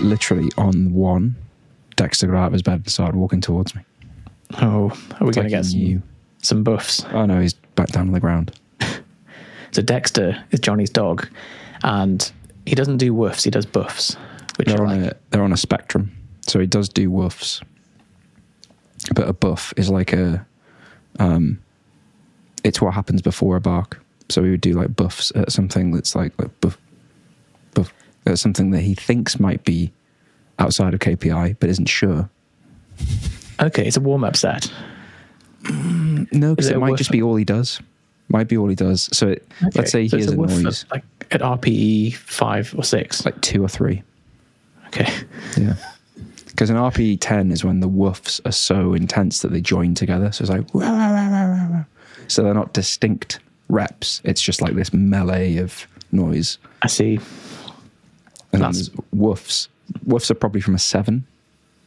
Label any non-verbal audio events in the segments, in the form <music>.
Literally on one, Dexter got out of his bed and started walking towards me. Oh, are we going like to get some, some buffs? Oh no, he's back down on the ground. <laughs> So Dexter is Johnny's dog, and he doesn't do woofs; he does buffs, which They're on like, a they're on a spectrum, so he does do woofs. But a buff is like a, um, it's what happens before a bark. So he would do like buffs at something that's like, like buff, buff, at something that he thinks might be outside of KPI, but isn't sure. okay, it's a warm up set. No, because it it, might just be all he does. Might be all he does. So it, Okay, let's say he so it's hears a noise like at RPE five or six. like two or three. Okay, Yeah. Because an RP 10 is when the woofs are so intense that they join together. So it's like, "Wah, wah, wah, wah, wah, wah." so they're not distinct reps. It's just like this melee of noise. I see. And then That's- there's woofs. Woofs are probably from a seven.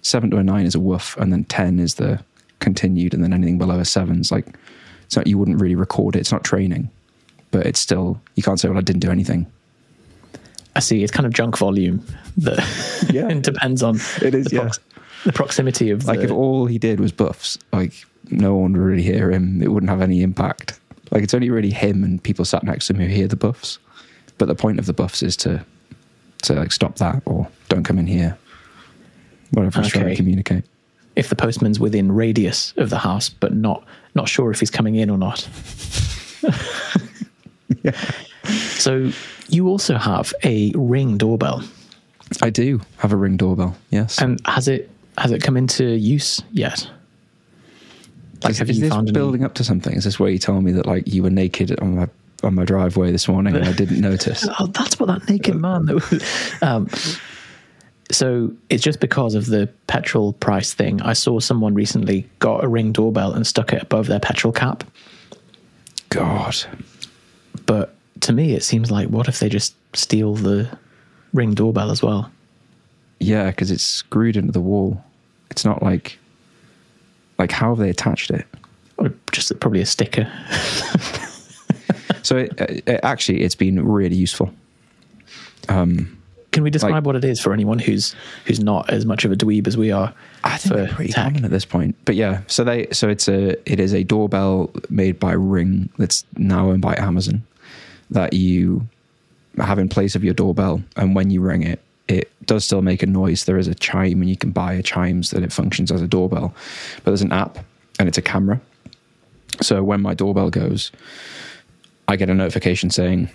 Seven to a nine is a woof, and then 10 is the continued, and then anything below a seven is like, it's not, you wouldn't really record it. It's not training, but it's still, you can't say, well, I didn't do anything. I see. It's kind of junk volume that <laughs> Yeah. <laughs> it depends on It is, the, yeah. the proximity of Like the, if all he did was buffs, like no one would really hear him. It wouldn't have any impact. Like it's only really him and people sat next to him who hear the buffs. But the point of the buffs is to to like stop that or don't come in here. Whatever he's trying to communicate. if the postman's within radius of the house, but not not sure if he's coming in or not. <laughs> yeah. So you also have a ring doorbell, I do have a ring doorbell. Yes. and has it has it come into use yet? Like, is, have is you this found building up to something? Is this where you told me that like you were naked on my on my driveway this morning and I didn't notice? <laughs> Oh, that's what that naked man. That was, um, so it's just because of the petrol price thing. I saw someone recently got a ring doorbell and stuck it above their petrol cap. God. But to me, it seems like what if they just steal the ring doorbell as well? Yeah, because it's screwed into the wall. It's not like like how have they attached it? Or just probably a sticker. So it, uh, it, actually, it's been really useful. Um, Can we describe Like- what it is for anyone who's who's not as much of a dweeb as we are? I think for they're pretty tech? common at this point. But yeah, so they so it's a it is a doorbell made by Ring that's now owned by Amazon that you have in place of your doorbell, and when you ring it, it does still make a noise. There is a chime, and you can buy a chimes that it functions as a doorbell. But there's an app, and it's a camera. So when my doorbell goes, I get a notification saying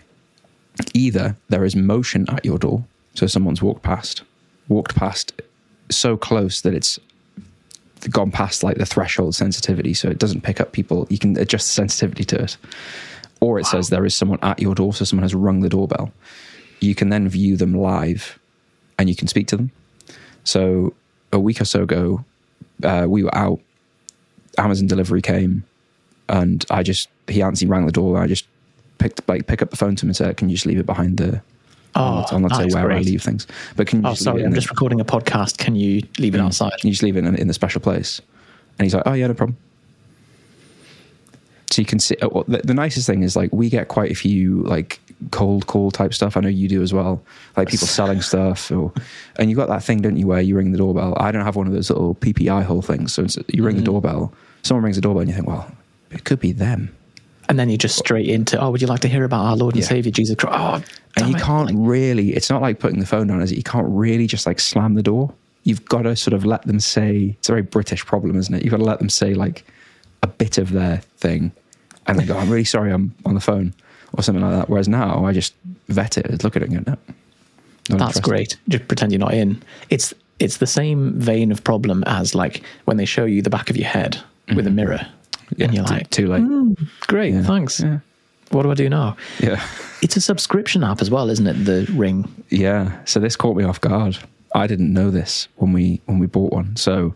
either there is motion at your door, so someone's walked past, walked past so close that it's gone past like the threshold sensitivity, so it doesn't pick up people. You can adjust the sensitivity to it, or it says there is someone at your door, so someone has rung the doorbell. You can then view them live, and you can speak to them. So a week or so ago, uh, we were out. Amazon delivery came, and I just he answered, he rang the door. I just picked like pick up the phone to him and said, "Can you just leave it behind the?" Oh, I'm not say that's where I leave things, but can you? Oh, just leave sorry, it I'm just recording a podcast. Can you leave it Mm. outside? You just leave it in, in the special place. And he's like, oh, yeah, no problem. So you can see, well, the, the nicest thing is like, we get quite a few like cold call type stuff. I know you do as well. Like people selling stuff or, and you got that thing, don't you, where you ring the doorbell. I don't have one of those little PPI hole things. So it's, you ring the mm. doorbell, someone rings the doorbell and you think, well, it could be them. And then you just straight into, oh, would you like to hear about our Lord and Yeah. Savior Jesus Christ? Oh, And you it. can't Like, really, it's not like putting the phone down, is it? You can't really just like slam the door. You've got to sort of let them say, it's a very British problem, isn't it? You've got to let them say like a bit of their thing and then go, I'm really sorry, I'm on the phone or something like that. Whereas now I just vet it, look at it and go, no. That's great. Just pretend you're not in. It's it's the same vein of problem as like when they show you the back of your head with a mirror, Mm-hmm. Yeah, and you're too- like, too late. "Hmm, great, Yeah. thanks. Yeah. What do I do now? Yeah. It's a subscription app as well, isn't it? The Ring. Yeah. So this caught me off guard. I didn't know this when we when we bought one. So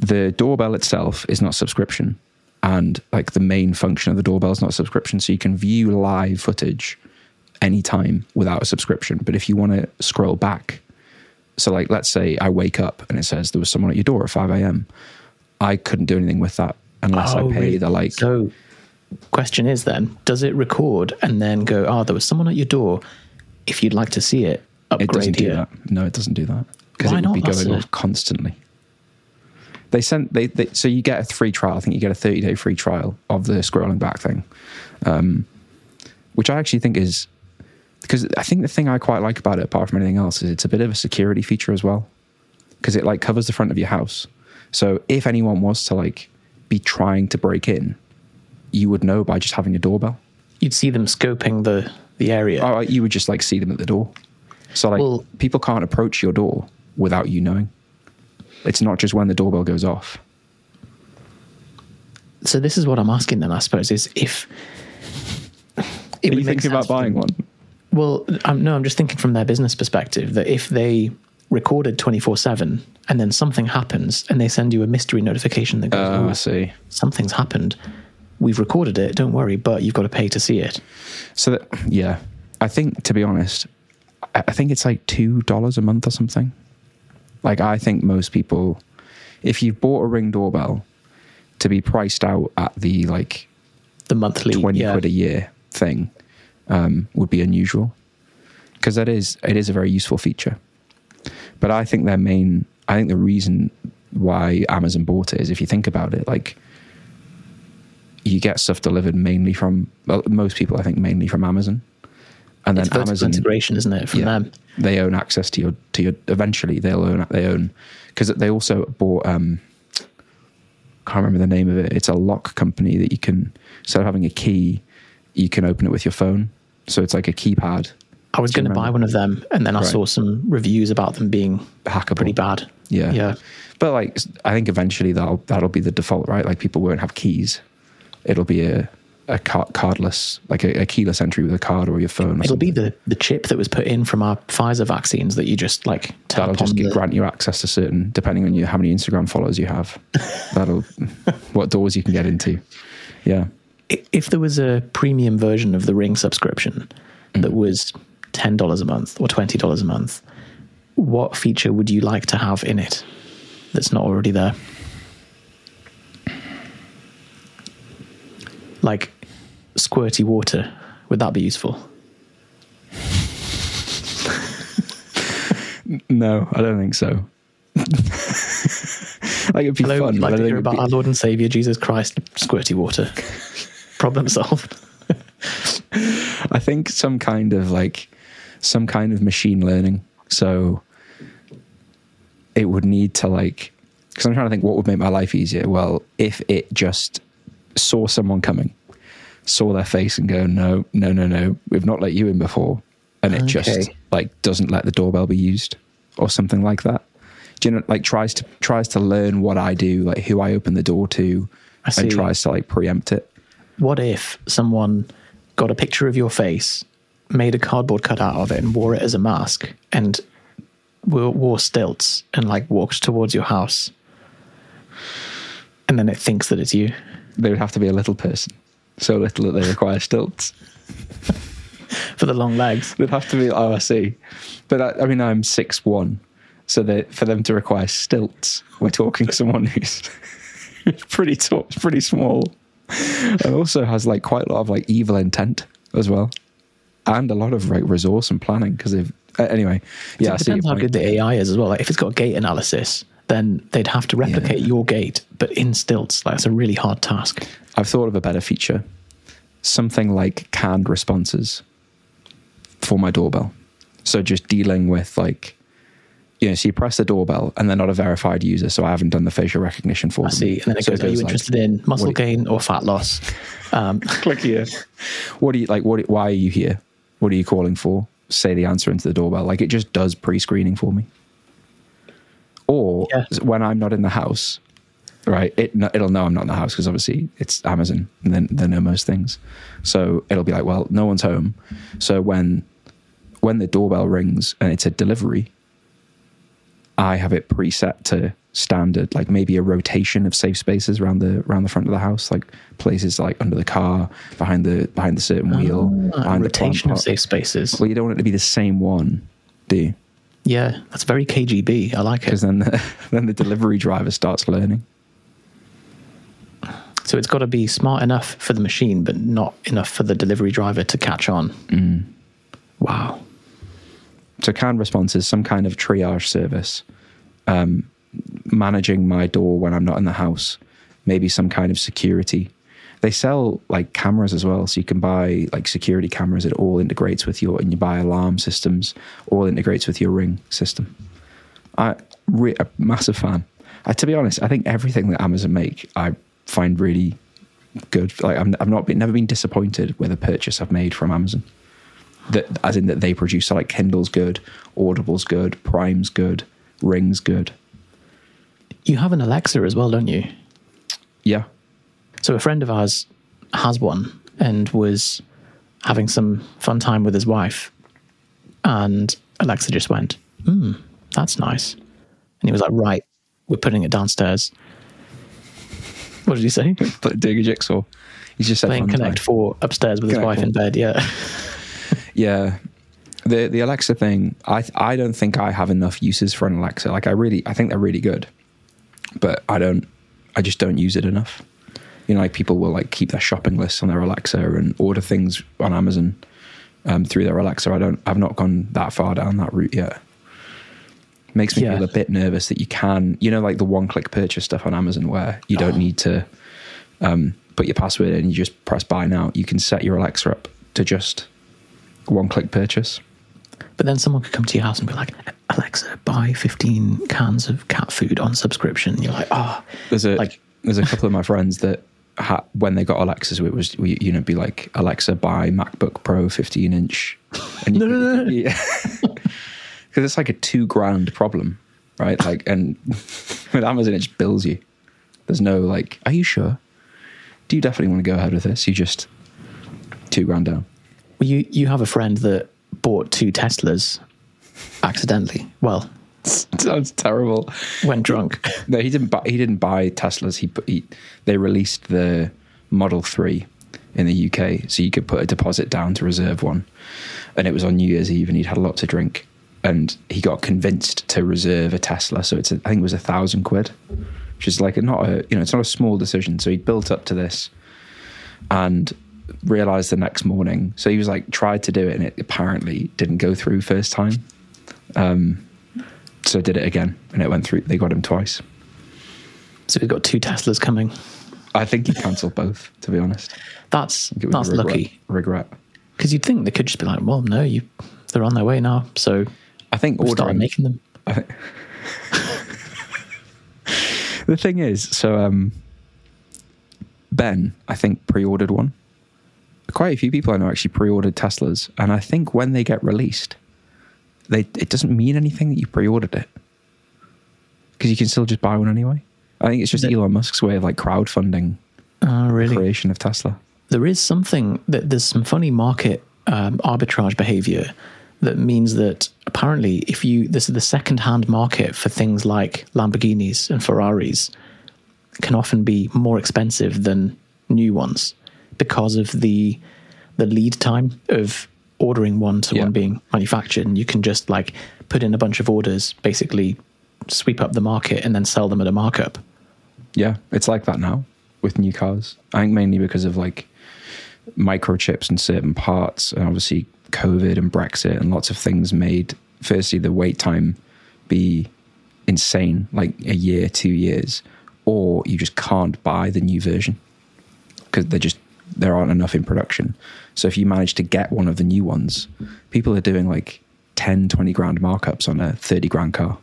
the doorbell itself is not subscription, and like the main function of the doorbell is not subscription. So you can view live footage anytime without a subscription. But if you want to scroll back so like let's say I wake up and it says there was someone at your door at five a.m. I couldn't do anything with that unless I Oh, pay really? the like. So, question is then, does it record and then go, oh, there was someone at your door. If you'd like to see it, upgrade it doesn't here. do that. No, it doesn't do that because Why it would be going off constantly. They sent they, they so you get a free trial. I think you get a thirty day free trial of the scrolling back thing, um, which I actually think is because I think the thing I quite like about it, apart from anything else, is it's a bit of a security feature as well because it like covers the front of your house. So if anyone was to like be trying to break in, you would know by just having a doorbell. You'd see them scoping the, the area. Oh, you would just like see them at the door. So like Well- people can't approach your door without you knowing. It's not just when the doorbell goes off. So this is what I'm asking then, I suppose, is if... It Are you thinking about buying one? Well, I'm, no, I'm just thinking from their business perspective that if they recorded 24 7 and then something happens and they send you a mystery notification that goes, Oh, I see. something's happened, we've recorded it, don't worry, but you've got to pay to see it. So that yeah, I think to be honest, I I think it's like two dollars a month or something. Like I think most people, if you've bought a ring doorbell, to be priced out at the like The monthly. twenty yeah. quid a year thing um, would be unusual because that is it is a very useful feature. But I think their main, I think the reason why Amazon bought it is if you think about it, like you get stuff delivered mainly from well, most people, I think mainly from Amazon, and then It's vertical Amazon integration, isn't it, from yeah, them? they own access to your to your. Eventually, they'll own they own because they also bought. um Can't remember the name of it. It's a lock company that you can instead of having a key, you can open it with your phone. So it's like a keypad. I was going to buy one of them, and then I Right. saw some reviews about them being Hackable. pretty bad. Yeah, Yeah. But like, I think eventually that'll that'll be the default, right? Like people won't have keys. It'll be a a car- cardless, like a, a keyless entry with a card or your phone. Or It'll something. be the, the chip that was put in from our Pfizer vaccines that you just like That'll just the, grant you access to certain, depending on you how many Instagram followers you have. That'll <laughs> what doors you can get into. Yeah, If there was a premium version of the Ring subscription Mm. that was ten dollars a month or twenty dollars a month, what feature would you like to have in it that's not already there? Like squirty water, would that be useful? <laughs> no, I don't think so. <laughs> like it'd be Hello, fun. like to hear about be- our Lord and Savior Jesus Christ, squirty water? <laughs> Problem solved. I think some kind of like some kind of machine learning. So it would need to like because I'm trying to think what would make my life easier. Well, if it just saw someone coming, saw their face and go, no, no, no, no, we've not let you in before, and it just like doesn't let the doorbell be used or something like that. Do you know, like tries to tries to learn what I do, like who I open the door to, and tries to like preempt it. What if someone got a picture of your face, made a cardboard cutout of it, and wore it as a mask, and wore, wore stilts and like walked towards your house, and then it thinks that it's you They would have to be a little person, so little that they require stilts. <laughs> for the long legs? They'd have to be. Oh, I see. But I, I mean, I'm six one, so that for them to require stilts, we're talking someone who's <laughs> pretty tall, pretty small, and also has like quite a lot of like evil intent as well, and a lot of like resource and planning. Because they've uh, anyway, yeah, it depends how good the AI is as well. Like if it's got gait analysis, then they'd have to replicate Yeah. your gait, but in stilts. Like it's a really hard task. I've thought of a better feature, something like canned responses for my doorbell. So just dealing with like, you know, so you press the doorbell and they're not a verified user, so I haven't done the facial recognition for I them. see. And then it So goes, "Are you like, interested in muscle what do gain or fat loss?" <laughs> Um, click here. What do you like? What? Why are you here? What are you calling for? Say the answer into the doorbell. Like it just does pre-screening for me. Or Yeah. when I'm not in the house, right? It it'll know I'm not in the house because obviously it's Amazon and then they know most things. So it'll be like, well, no one's home. So when when the doorbell rings and it's a delivery, I have it preset to standard, like maybe a rotation of safe spaces around the around the front of the house, like places like under the car, behind the behind the certain wheel, ah, behind rotation the of plant pot. safe spaces. Well, you don't want it to be the same one, do you? Yeah, that's very KGB. I like it. because then the, <laughs> then the delivery driver starts learning. So it's got to be smart enough for the machine, but not enough for the delivery driver to catch on. Mm. Wow. So canned response is some kind of triage service, um, managing my door when I'm not in the house. Maybe some kind of security. They sell like cameras as well, so you can buy like security cameras. It all integrates with your, and you buy alarm systems. All integrates with your Ring system. I re- a massive fan. I, to be honest, I think everything that Amazon make, I find really good. Like I'm, I've not been, never been disappointed with a purchase I've made from Amazon. That, as in that they produce. So like Kindle's good, Audible's good, Prime's good, Ring's good. You have an Alexa as well, don't you? Yeah, So a friend of ours has one and was having some fun time with his wife, and Alexa just went, "Hmm, that's nice," and he was like, "Right, we're putting it downstairs." What did he say? <laughs> but doing a jigsaw. He's just said Playing Connect time. Four upstairs with his Connect wife in bed. Yeah. <laughs> Yeah, the the Alexa thing. I I don't think I have enough uses for an Alexa. Like I really, I think they're really good, but I don't. I just don't use it enough. You know, like people will like keep their shopping lists on their Alexa and order things on Amazon um, through their Alexa. I don't. I've not gone that far down that route yet. Makes me Yeah. feel a bit nervous that you can, you know, like the one-click purchase stuff on Amazon, where you don't Oh. need to um, put your password in, you just press buy now. You can set your Alexa up to just one-click purchase. But then someone could come to your house and be like, Alexa, buy 15 cans of cat food on subscription. And you're like, oh, There's a Like- there's a couple of my friends that ha- when they got Alexas, it was we, you know be like Alexa buy MacBook Pro 15 inch, <laughs> and No, no, no. <laughs> because it's like a two grand problem, right? Like, and <laughs> with Amazon, it just bills you. There's no like, are you sure? Do you definitely want to go ahead with this? You just two grand down. well, you, you have a friend that bought two Teslas accidentally. Well, <laughs> Sounds terrible. when drunk. No, he didn't buy. He didn't buy Teslas. He, he they released the Model Three in the UK, so you could put a deposit down to reserve one, and it was on New Year's Eve, and he'd had a lot to drink, and he got convinced to reserve a Tesla. So it's a, I think it was a thousand quid, which is like a, not a you know it's not a small decision. So he built up to this, and realized the next morning. So he was like tried to do it, and it apparently didn't go through first time. Um, so did it again, and it went through. They got him twice. So we've got two Teslas coming. I think he cancelled both. To be honest, That's I think that's regret, lucky. Regret. Because you'd think they could just be like, well, no, you they're on their way now. So I think started ordering. making them. <laughs> The thing is, so um, Ben, I think pre-ordered one. Quite a few people I know actually pre-ordered Teslas, and I think when they get released, they it doesn't mean anything that you pre-ordered it because you can still just buy one anyway. I think it's just The- Elon Musk's way of like crowdfunding Oh, really? creation of Tesla. there is something that there's some funny market um, arbitrage behavior that means that apparently if you this is the second hand market for things like Lamborghinis and Ferraris can often be more expensive than new ones because of the the lead time of ordering one to Yeah. one being manufactured and you can just like put in a bunch of orders basically sweep up the market and then sell them at a markup Yeah, it's like that now with new cars. I think mainly because of like microchips and certain parts, and obviously COVID and Brexit and lots of things made. Firstly, the wait time be insane, like a year, two years, or you just can't buy the new version because they're just there aren't enough in production. So if you manage to get one of the new ones, people are doing like 10, 20 grand markups on a 30 grand car.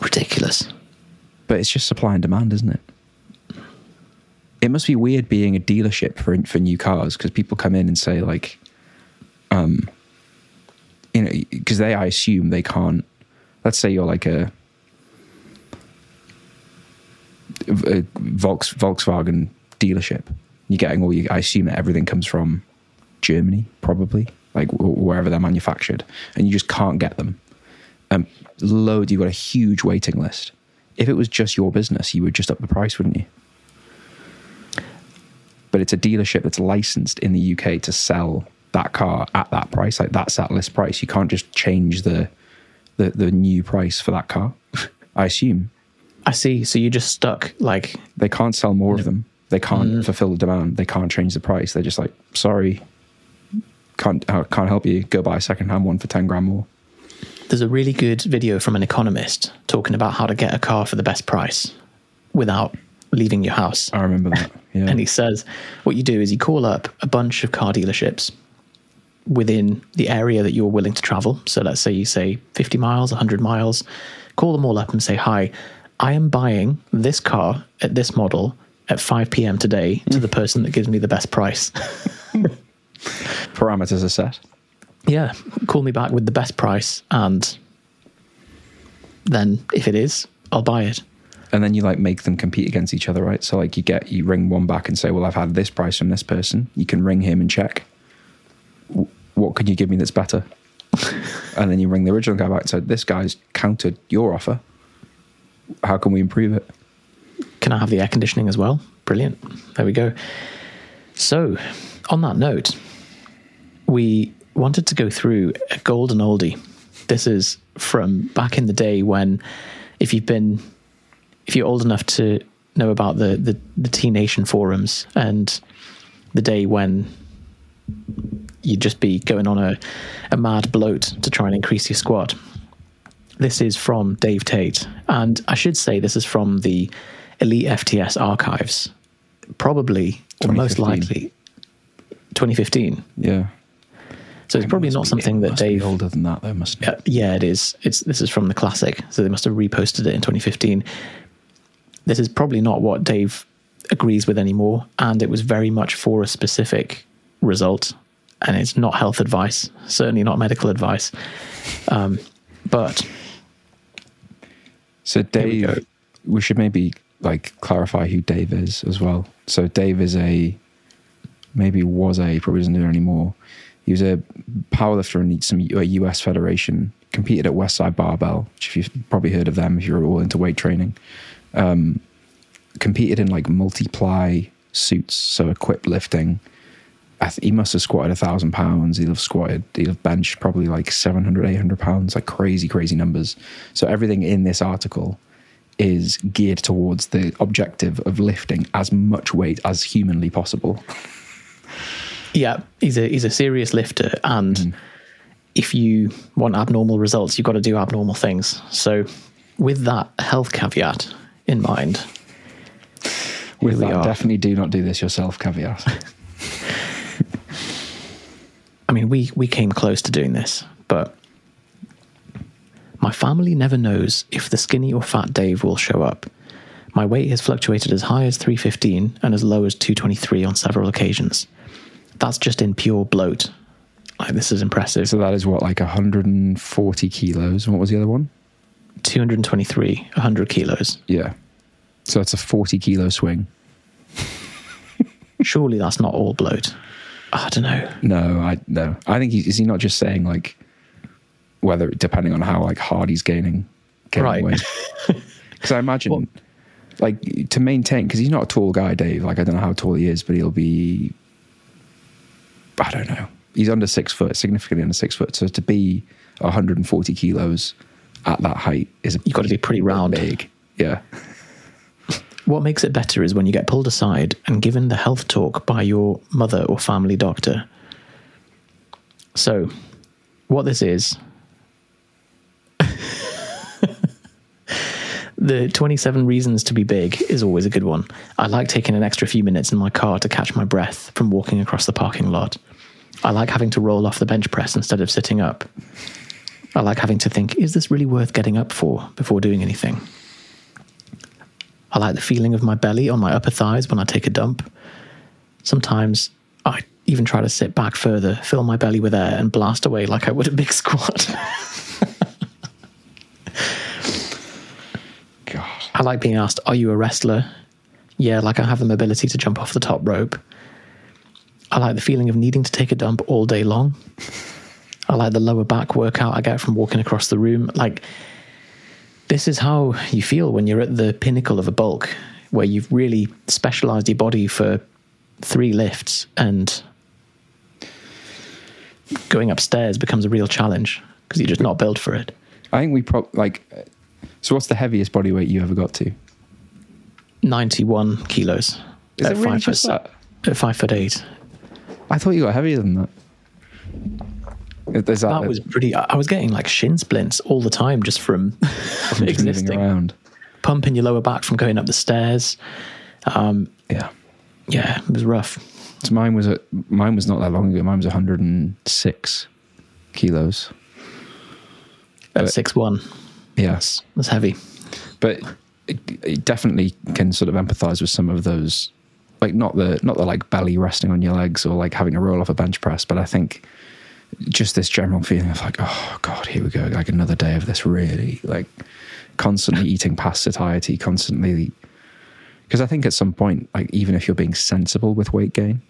ridiculous But it's just supply and demand, isn't it? It must be weird being a dealership for for new cars because people come in and say like, um, you know, because they I assume they can't. Let's say you're like a, a Volks, Volkswagen dealership. You're getting all you. I assume that everything comes from Germany, probably like wherever they're manufactured, and you just can't get them. Um, load. You've got a huge waiting list. If it was just your business, you would just up the price, wouldn't you? But it's a dealership that's licensed in the UK to sell that car at that price. Like that's that list price. You can't just change the the the new price for that car. <laughs> I assume I see. So you're just stuck like they can't sell more of them. They can't fulfill the demand. They can't change the price. They're just like, sorry, can't uh, can't help you. Go buy a second hand one for ten grand more. there's a really good video from an economist talking about how to get a car for the best price without leaving your house. I remember that. <laughs> Yeah, And he says what you do is you call up a bunch of car dealerships within the area that you're willing to travel. So let's say you say 50 miles, 100 miles, call them all up and say, Hi, I am buying this car at this model at 5 p.m. today to the person that gives me the best price. parameters are set. yeah, call me back with the best price. And then if it is, I'll buy it. and then you like make them compete against each other, right? So like you get you ring one back and say, "Well, I've had this price from this person." You can ring him and check. What can you give me that's better? and then you ring the original guy back and say, "This guy's countered your offer. How can we improve it?" Can I have the air conditioning as well? Brilliant. There we go. So, on that note, we wanted to go through a golden oldie. This is from back in the day when, if you've been, if you're old enough to know about the the, the T Nation forums and the day when you'd just be going on a, a mad bloat to try and increase your squat. This is from Dave Tate. And I should say this is from the Elite FTS archives. Probably, or most likely, 2015. Yeah, So it's probably Must not be- something it that Dave. older than that. Though must be. Uh, yeah, it is. It's this is from the classic, so they must have reposted it in 2015. This is probably not what Dave agrees with anymore, and it was very much for a specific result, and it's not health advice, certainly not medical advice. Um, but So Dave, go. we, should maybe like clarify who Dave is as well. So Dave is a maybe was a probably doesn't do it anymore. He was a powerlifter in some a US federation. Competed at Westside Barbell, which if you've probably heard of them if you're all into weight training. Um, competed in like multiply suits, so equipped lifting. Th- he must have squatted a thousand pounds. He'll have squatted, he'll have benched probably like 700, 800 pounds, like crazy, crazy numbers. So everything in this article is geared towards the objective of lifting as much weight as humanly possible. yeah, he's a he's a serious lifter, and mm. if you want abnormal results, you've got to do abnormal things. So, with that health caveat in mind, With that, definitely do not do this yourself caveat. <laughs> I mean, we we came close to doing this, but my family never knows if the skinny or fat Dave will show up. My weight has fluctuated as high as 315 and as low as 223 on several occasions. That's just in pure bloat. Like this is impressive. so that is what, like 140 kilos. And what was the other one? 223, 100 kilos. Yeah. So that's a 40 kilo swing. Surely that's not all bloat. I don't know. No, I no. I think he is he not just saying like whether depending on how like hard he's gaining, gaining Right. weight. <laughs> Because I imagine Well- like to maintain because he's not a tall guy, Dave. Like I don't know how tall he is, but he'll be. I don't know. He's under six foot, significantly under six foot. So to be 140 kilos at that height is You've got to be pretty round. big. Yeah. What makes it better is when you get pulled aside and given the health talk by your mother or family doctor. So, what this is the 27 reasons to be big is always a good one. I like taking an extra few minutes in my car to catch my breath from walking across the parking lot. I like having to roll off the bench press instead of sitting up. I like having to think, is this really worth getting up for before doing anything? I like the feeling of my belly on my upper thighs when I take a dump. Sometimes I even try to sit back further, fill my belly with air, and blast away like I would a big <laughs> squat. God. I like being asked, Are you a wrestler? Yeah, like I have the mobility to jump off the top rope. I like the feeling of needing to take a dump all day long. I like the lower back workout I get from walking across the room. Like, this is how you feel when you're at the pinnacle of a bulk, where you've really specialized your body for three lifts and going upstairs becomes a real challenge because you're just not built for it. I think we probably like. So, what's the heaviest body weight you ever got to? 91 kilos. Is at it really five just foot, that? At five foot eight. I thought you got heavier than that. That, That was pretty. I was getting like shin splints all the time just <laughs> <laughs> from moving existing. around? Pumping your lower back from going up the stairs. Um, yeah. Yeah, it was rough. So mine was a, mine was not that long ago. Mine was 106 kilos. At six one, Yes, that's heavy. but it, it definitely can sort of empathize with some of those, like not the not the like belly resting on your legs or like having to roll off a bench press, but I think just this general feeling of like, oh god, here we go, like another day of this. Really, like constantly <laughs> eating past satiety, constantly. Because I think at some point, like even if you're being sensible with weight gain,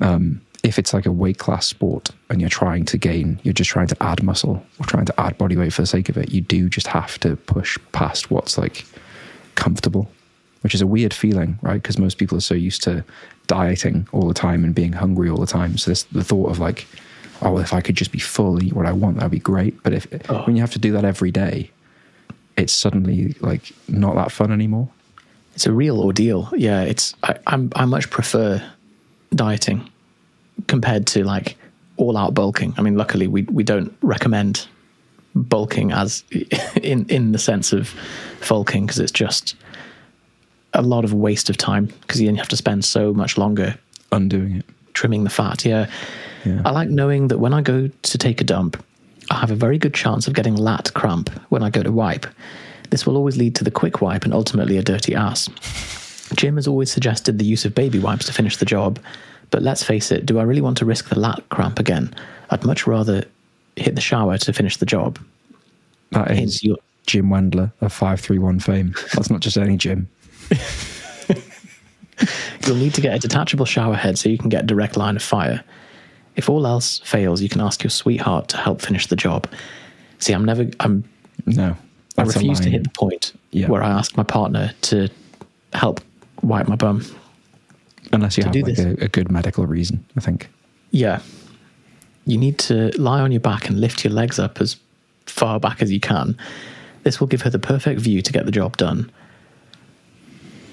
um, if it's like a weight class sport and you're trying to gain, you're just trying to add muscle or trying to add body weight for the sake of it, you do just have to push past what's like comfortable, which is a weird feeling, right? Because most people are so used to dieting all the time and being hungry all the time. So this, the thought of like, oh, well, if I could just be full, eat what I want, that'd be great. But if Oh. when you have to do that every day, it's suddenly like not that fun anymore. It's a real ordeal. Yeah, it's. I, I'm. I much prefer dieting compared to like all out bulking. I mean, luckily we we don't recommend bulking as <laughs> in in the sense of bulking because it's just a lot of waste of time because you have to spend so much longer Undoing it. trimming the fat. Yeah. Yeah. I like knowing that when I go to take a dump, I have a very good chance of getting lat cramp when I go to wipe. This will always lead to the quick wipe and ultimately a dirty ass. Jim has always suggested the use of baby wipes to finish the job, but let's face it, do I really want to risk the lat cramp again? I'd much rather hit the shower to finish the job. That Hence is your- Jim Wendler of 531 fame. That's not just any Jim. <laughs> You'll need to get a detachable shower head so you can get direct line of fire. If all else fails, you can ask your sweetheart to help finish the job. See, I'm never, I'm No. I refuse to hit the point Yeah. where I ask my partner to help wipe my bum. Unless you have like a, a good medical reason, I think. Yeah. You need to lie on your back and lift your legs up as far back as you can. This will give her the perfect view to get the job done.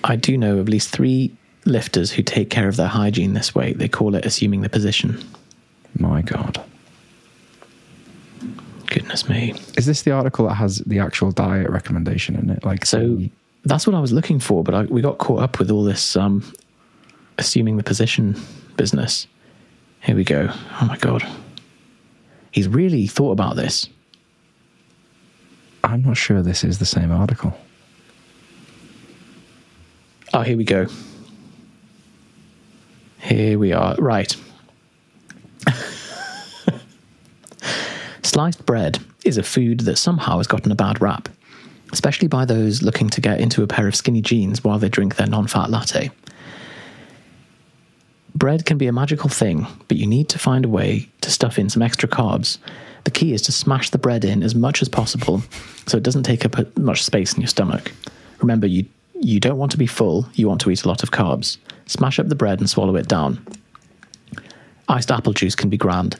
I do know of at least three lifters who take care of their hygiene this way. They call it assuming the position. My God. Goodness me. Is this the article that has the actual diet recommendation in it? Like, So that's what I was looking for, but I, we got caught up with all this um, assuming the position business. Here we go. Oh my God. He's really thought about this. I'm not sure this is the same article. Oh, here we go. Here we are. Right. Sliced bread is a food that somehow has gotten a bad rap, especially by those looking to get into a pair of skinny jeans while they drink their non fat latte. Bread can be a magical thing, but you need to find a way to stuff in some extra carbs. The key is to smash the bread in as much as possible so it doesn't take up much space in your stomach. Remember, you, you don't want to be full, you want to eat a lot of carbs. Smash up the bread and swallow it down. Iced apple juice can be grand.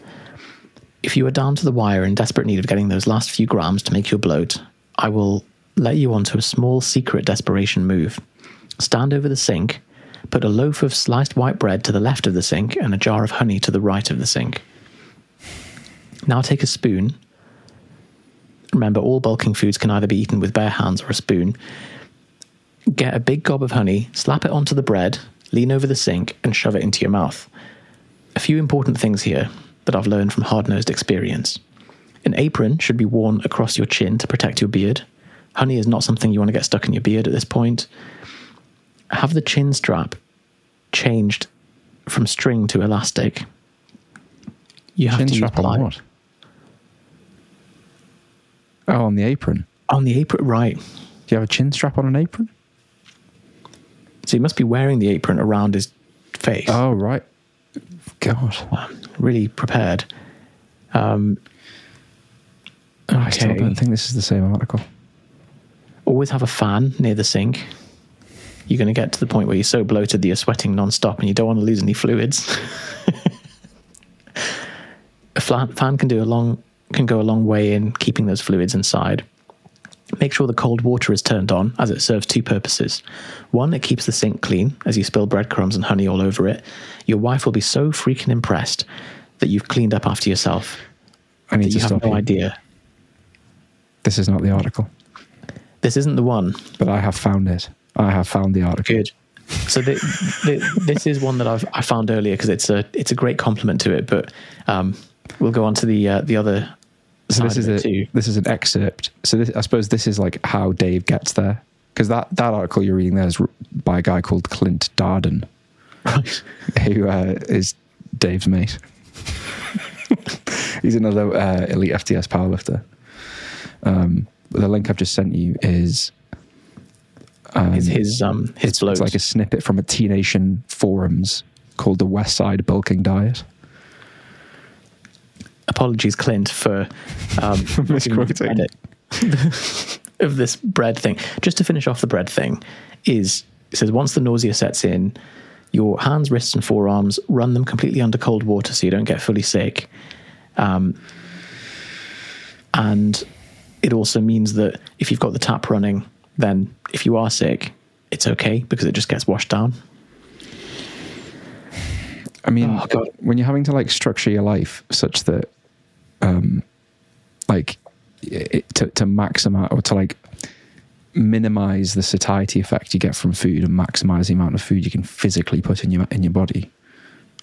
If you are down to the wire in desperate need of getting those last few grams to make your bloat, I will let you onto a small secret desperation move. Stand over the sink, put a loaf of sliced white bread to the left of the sink and a jar of honey to the right of the sink. Now take a spoon. Remember, all bulking foods can either be eaten with bare hands or a spoon. Get a big gob of honey, slap it onto the bread, lean over the sink, and shove it into your mouth. A few important things here that I've learned from hard nosed experience. An apron should be worn across your chin to protect your beard. Honey is not something you want to get stuck in your beard at this point. Have the chin strap changed from string to elastic. You have Chin to use strap on what? Oh, on the apron. on the apron, right? Do you have a chin strap on an apron? So he must be wearing the apron around his face. Oh, right. God. Really prepared. Um, I still okay. don't think this is the same article. Always have a fan near the sink. You're going to get to the point where you're so bloated that you're sweating non-stop and you don't want to lose any fluids. <laughs> a fan can do a long can go a long way in keeping those fluids inside. Make sure the cold water is turned on, as it serves two purposes. One, it keeps the sink clean, as you spill breadcrumbs and honey all over it. Your wife will be so freaking impressed that you've cleaned up after yourself. I need to you have no you. idea. This is not the article, This isn't the one. but I have found it. I have found the article. Good. So the, the, this is one that I've I found earlier because it's a it's a great compliment to it. But um, we'll go on to the uh, the other. So this is a too. this is an excerpt. So this, I suppose this is like how Dave gets there because that that article you're reading there is by a guy called Clint Darden, Right. who uh, is Dave's mate. He's another uh, elite FTS powerlifter. Um, the link I've just sent you is um, His his um his it's, it's like a snippet from a T Nation forums called the West Side Bulking Diet. apologies, Clint, for um, <laughs> Misquoting. of this bread thing. Just to finish off the bread thing, is it says once the nausea sets in, your hands, wrists, and forearms run them completely under cold water so you don't get fully sick. Um, and it also means that if you've got the tap running, then if you are sick, it's okay because it just gets washed down. I mean, Oh, when you're having to like structure your life such that, um, like, it, to to maximize or to like minimize the satiety effect you get from food and maximize the amount of food you can physically put in your in your body,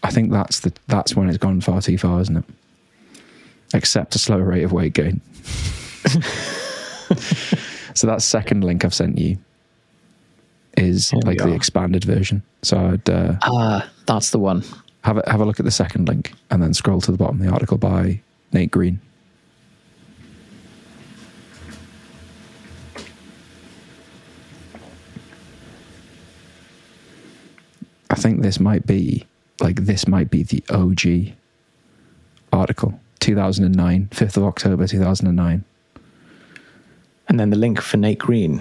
I think that's the that's when it's gone far too far, isn't it? Except a slower rate of weight gain. <laughs> so that second link I've sent you is Here like the expanded version. So I'd uh, Ah, that's the one. have a, have a look at the second link and then scroll to the bottom of the article by Nate Green. I think this might be like this might be the OG article 2009 5th of October 2009 And then the link for Nate Green. <laughs>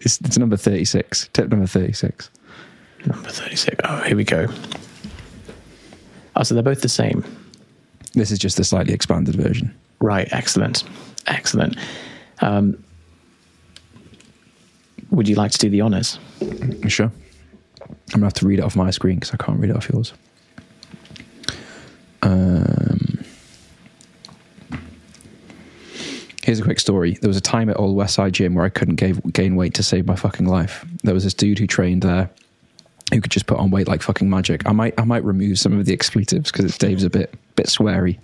it's, it's number 36 tip number 36 Number 36. Oh, here we go. Oh, so they're both the same. this is just the slightly expanded version Right. Excellent. Excellent. Um, would you like to do the honors? Sure? I'm gonna have to read it off my screen because I can't read it off yours. Um, here's a quick story. There was a time at Old West Side Gym where I couldn't gain, gain weight to save my fucking life. There was this dude who trained there who could just put on weight like fucking magic. I might I might remove some of the expletives because Dave's a bit bit sweary.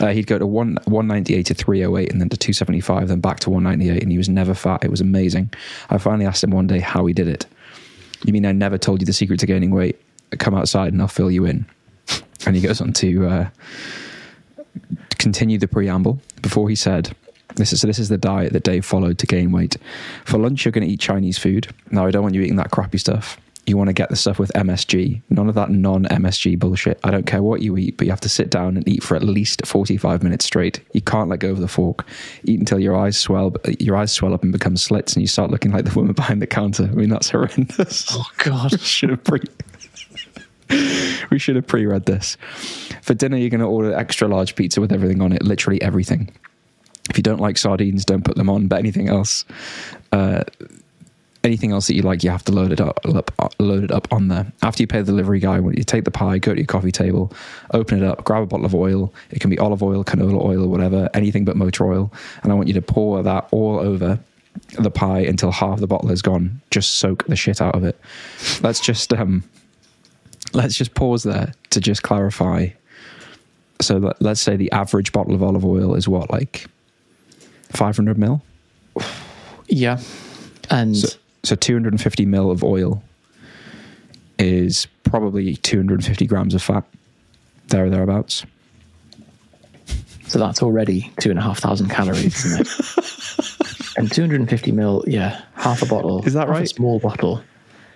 Uh, he'd go to one one ninety eight to three oh eight and then to two seventy five, then back to one ninety eight, and he was never fat. It was amazing. I finally asked him one day how he did it. You mean I never told you the secret to gaining weight? Come outside and I'll fill you in. <laughs> And he goes on to uh, continue the preamble before he said, "This is so. This is the diet that Dave followed to gain weight. For lunch, you're going to eat Chinese food. Now, I don't want you eating that crappy stuff. You want to get the stuff with MSG. None of that non-MSG bullshit. I don't care what you eat, but you have to sit down and eat for at least 45 minutes straight. You can't let go of the fork. Eat until your eyes swell. Your eyes swell up and become slits, and you start looking like the woman behind the counter. I mean, that's horrendous. <laughs> Oh, God. <laughs> should have pre. <laughs> we should have pre-read this. For dinner, you're going to order extra large pizza with everything on it, literally everything. If you don't like sardines, don't put them on. But anything else, uh, anything else that you like, you have to load it up, load it up on there. After you pay the delivery guy, when you take the pie, go to your coffee table, open it up, grab a bottle of oil. It can be olive oil, canola oil, whatever, anything but motor oil. And I want you to pour that all over the pie until half the bottle is gone. Just soak the shit out of it. Let's just um, let's just pause there to just clarify. So let's say the average bottle of olive oil is what, like 500 mil? Yeah. And So, so 250 mil of oil is probably 250 grams of fat, there or thereabouts. so that's already two and a half thousand calories, isn't it? <laughs> and 250 mil, yeah, half a bottle. Is that right? small bottle.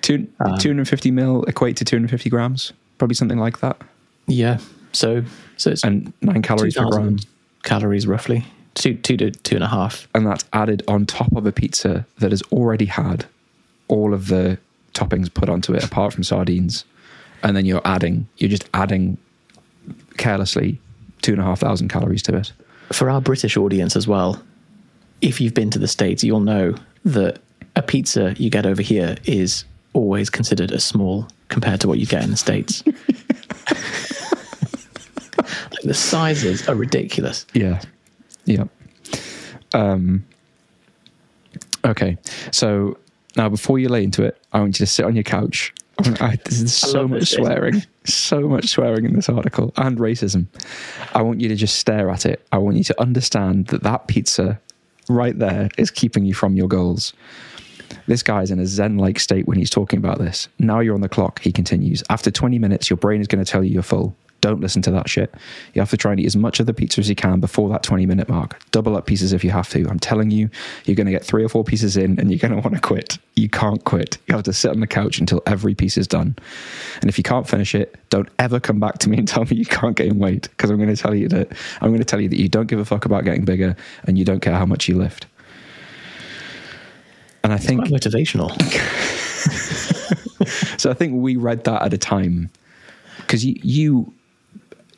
Two, um, 250 mil equate to 250 grams, probably something like that. Yeah. So, so it's And nine calories per gram. calories roughly. Two, two to two and a half. And that's added on top of a pizza that has already had all of the toppings put onto it, apart from sardines. and then you're adding, you're just adding carelessly two and a half thousand calories to it. For our British audience as well, if you've been to the States, you'll know that a pizza you get over here is always considered a small compared to what you get in the States. <laughs> like the sizes are ridiculous. Yeah. Yeah. Um, okay. So now, before you lay into it, I want you to sit on your couch. <laughs> I, there's so much swearing, so much swearing in this article and racism. I want you to just stare at it. I want you to understand that that pizza right there is keeping you from your goals. This guy's in a zen like state when he's talking about this. Now you're on the clock, he continues. After 20 minutes, your brain is going to tell you you're full. Don't listen to that shit. You have to try and eat as much of the pizza as you can before that 20 minute mark. Double up pieces if you have to. I'm telling you, you're going to get three or four pieces in and you're going <laughs> to want to quit. You can't quit. You have to sit on the couch until every piece is done. And if you can't finish it, don't ever come back to me and tell me <laughs> you can't gain weight because I'm going to tell you that I'm going to tell you that you don't give a fuck about getting bigger and you don't care how much you lift. And I think Quite motivational. <laughs> so I think we read that at a time because you, you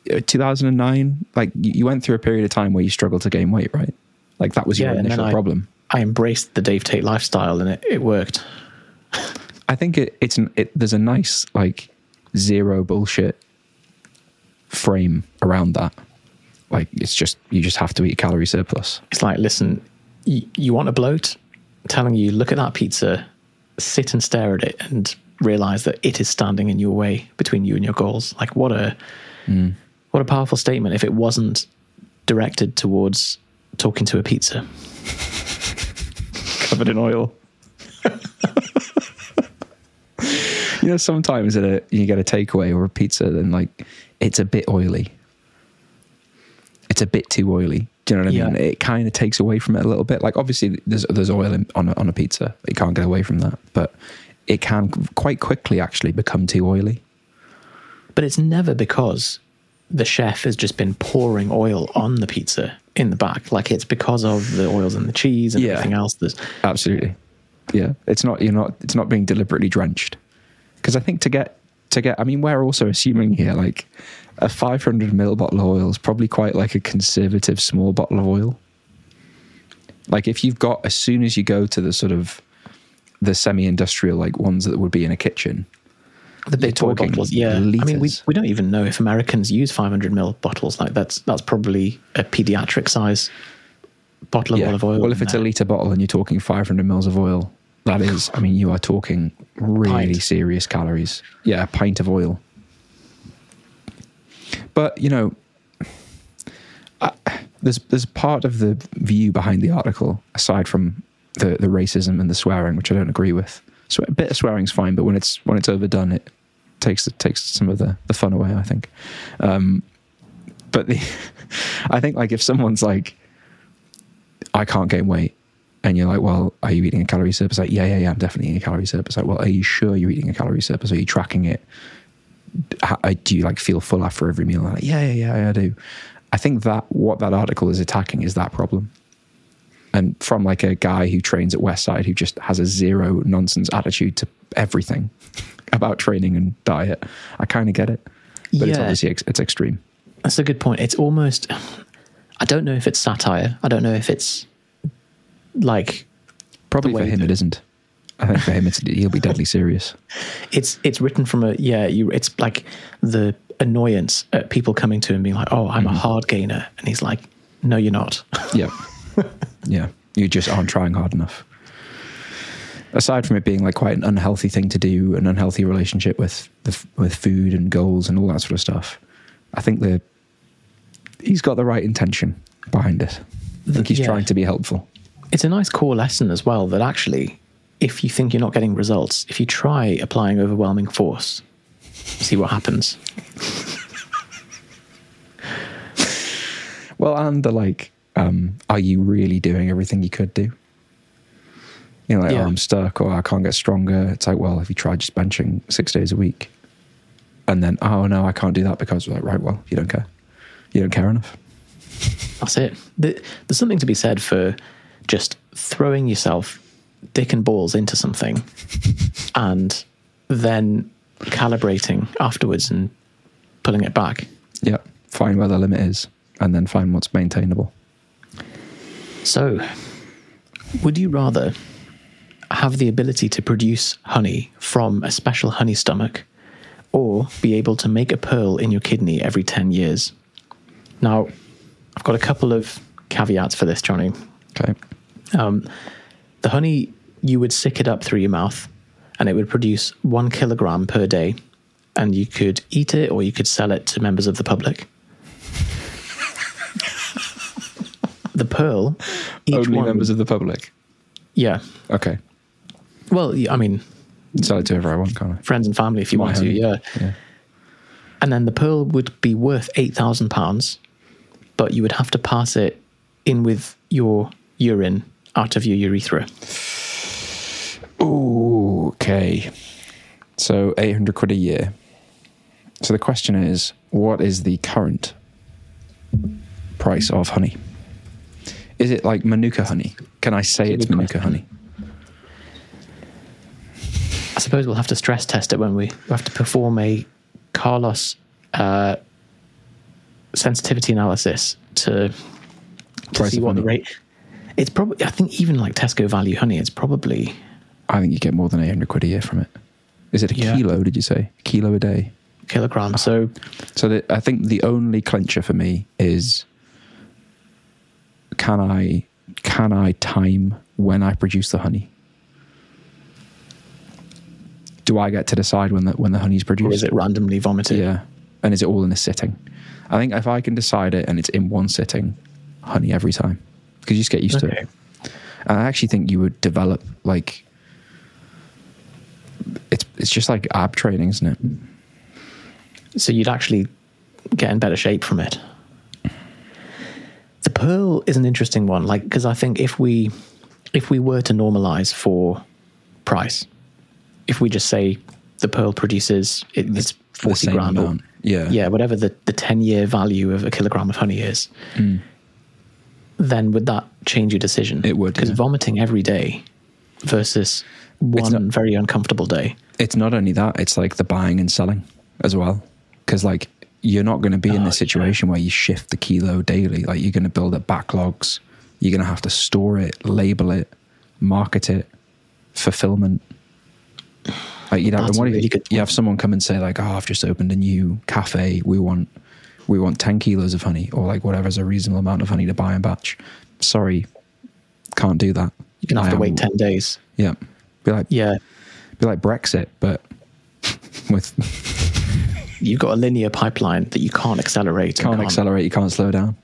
2009, like you went through a period of time where you struggled to gain weight, right? Like that was your and initial I- problem. I embraced the Dave Tate lifestyle and it, it worked. I think it, it's an, it, there's a nice like zero bullshit frame around that. Like it's just you just have to eat a calorie surplus. It's like, listen, you, you want a bloat? I'm telling you, look at that pizza, sit and stare at it, and realize that it is standing in your way between you and your goals. Like, what a mm. What a powerful statement! If it wasn't directed towards talking to a pizza, <laughs> covered in oil. <laughs> you know, sometimes at a, you get a takeaway or a pizza, then like it's a bit oily. It's a bit too oily. Do you know what I mean? It kind of takes away from it a little bit. Like obviously, there's there's oil in, on a, on a pizza. You can't get away from that, but it can quite quickly actually become too oily. but it's never because the chef has just been pouring oil on the pizza in the back. Like it's because of the oils and the cheese and Yeah. everything else. There's Absolutely. Yeah. It's not you're not it's not being deliberately drenched. Because I think to get to get I mean we're also assuming here like a 500 ml bottle of oil is probably quite like a conservative small bottle of oil. Like if you've got as soon as you go to the sort of the semi-industrial like ones that would be in a kitchen. The big toy talking bottles. Yeah, I mean, we, we don't even know if Americans use 500 ml bottles. Like that's that's probably a pediatric size bottle of olive oil. Well, if it's a litre bottle and you're talking 500 mils of oil, that is, I mean, you are talking really Pint. serious calories. Yeah, a pint of oil. But, you know, I, there's there's part of the view behind the article, aside from the, the racism and the swearing, which I don't agree with. So a bit of swearing's fine, but when it's when it's overdone, it takes it takes some of the, the fun away. I think. Um, but the, <laughs> I think like if someone's like, I can't gain weight. And you're like, well, are you eating a calorie surplus? Like, yeah, yeah, yeah, I'm definitely eating a calorie surplus. Like, well, are you sure you're eating a calorie surplus? Are you tracking it? How, do you like feel full after every meal? I'm Like, yeah, yeah, yeah, I do. I think that what that article is attacking is that problem. And from like a guy who trains at Westside who just has a zero nonsense attitude to everything <laughs> about training and diet, I kind of get it. But it's obviously ex- it's extreme. That's a good point. It's almost. I don't know if it's satire. I don't know if it's like Probably for him, that- it isn't. I think for him, it's <laughs> he'll be deadly serious. it's it's written from a yeah. You it's like the annoyance at people coming to him being like, "Oh, I'm Mm-hmm. a hard gainer," and he's like, "No, you're not." Yeah. <laughs> yeah. You just aren't trying hard enough. Aside from it being like quite an unhealthy thing to do, an unhealthy relationship with the, with food and goals and all that sort of stuff, I think the he's got the right intention behind it. I think he's Yeah. trying to be helpful. it's a nice core lesson as well that actually, if you think you're not getting results, if you try applying overwhelming force, see what happens. <laughs> Well, and the like, um, are you really doing everything you could do? You know, like, Yeah. oh, I'm stuck or I can't get stronger. It's like, well, if you try just benching six days a week and then, oh, no, I can't do that because, like, right, well, you don't care. You don't care enough. That's it. There's something to be said for just throwing yourself dick and balls into something <laughs> and then calibrating afterwards and pulling it back. Yeah. Find where the limit is and then find what's maintainable. So, would you rather have the ability to produce honey from a special honey stomach or be able to make a pearl in your kidney every 10 years? Now, I've got a couple of caveats for this, Johnny. Okay. Um, the honey, you would sick it up through your mouth and it would produce one kilogram per day. And you could eat it or you could sell it to members of the public. The pearl, each Only one, members of the public. yeah. Okay. Well, I mean, Sell it to whoever I want, can't I? friends and family if you My want to, yeah. Yeah. And then the pearl would be worth eight thousand pounds, but you would have to pass it in with your urine out of your urethra. Okay. So 800 quid a year. So the question is what is the current price of honey? Is it like Manuka honey? Can I say That's it's Manuka question. honey? I suppose we'll have to stress test it when we, we have to perform a Carlos uh, sensitivity analysis to, to see what the rate. It's probably. I think even like Tesco value honey, it's probably I think you get more than 800 quid a year from it. Is it a Yeah. kilo, did you say? A kilo a day? kilogram. So So the, I think the only clincher for me is can I can I time when I produce the honey? Do I get to decide when the when the honey's or produced? is it randomly vomited? Yeah, and is it all in a sitting? I think if I can decide it and it's in one sitting, honey every time because you just get used to it. And I actually think you would develop like it's it's just like ab training, isn't it? so you'd actually get in better shape from it. The pearl is an interesting one, like because I think if we if we were to normalize for price, if we just say the pearl produces it, it's forty grand, or. Yeah. yeah, whatever the the ten year value of a kilogram of honey is, then would that change your decision? Mm. It would, because yeah. vomiting every day versus one not- very uncomfortable day. it's not only that it's like the buying and selling as well because like you're not going to be in Oh, this situation where you shift the kilo daily. Like you're going to build up backlogs. You're going to have to store it label it market it fulfillment. Like you know That's a what if really good you have someone come and say like oh i've just opened a new cafe. We want we want 10 kilos of honey or like whatever's a reasonable amount of honey to buy in batch. Sorry can't do that. You're gonna have I to am- wait ten days. yeah. Be like Yeah, be like brexit but <laughs> with you've got a linear pipeline that you can't accelerate. and can't accelerate, you can't slow down.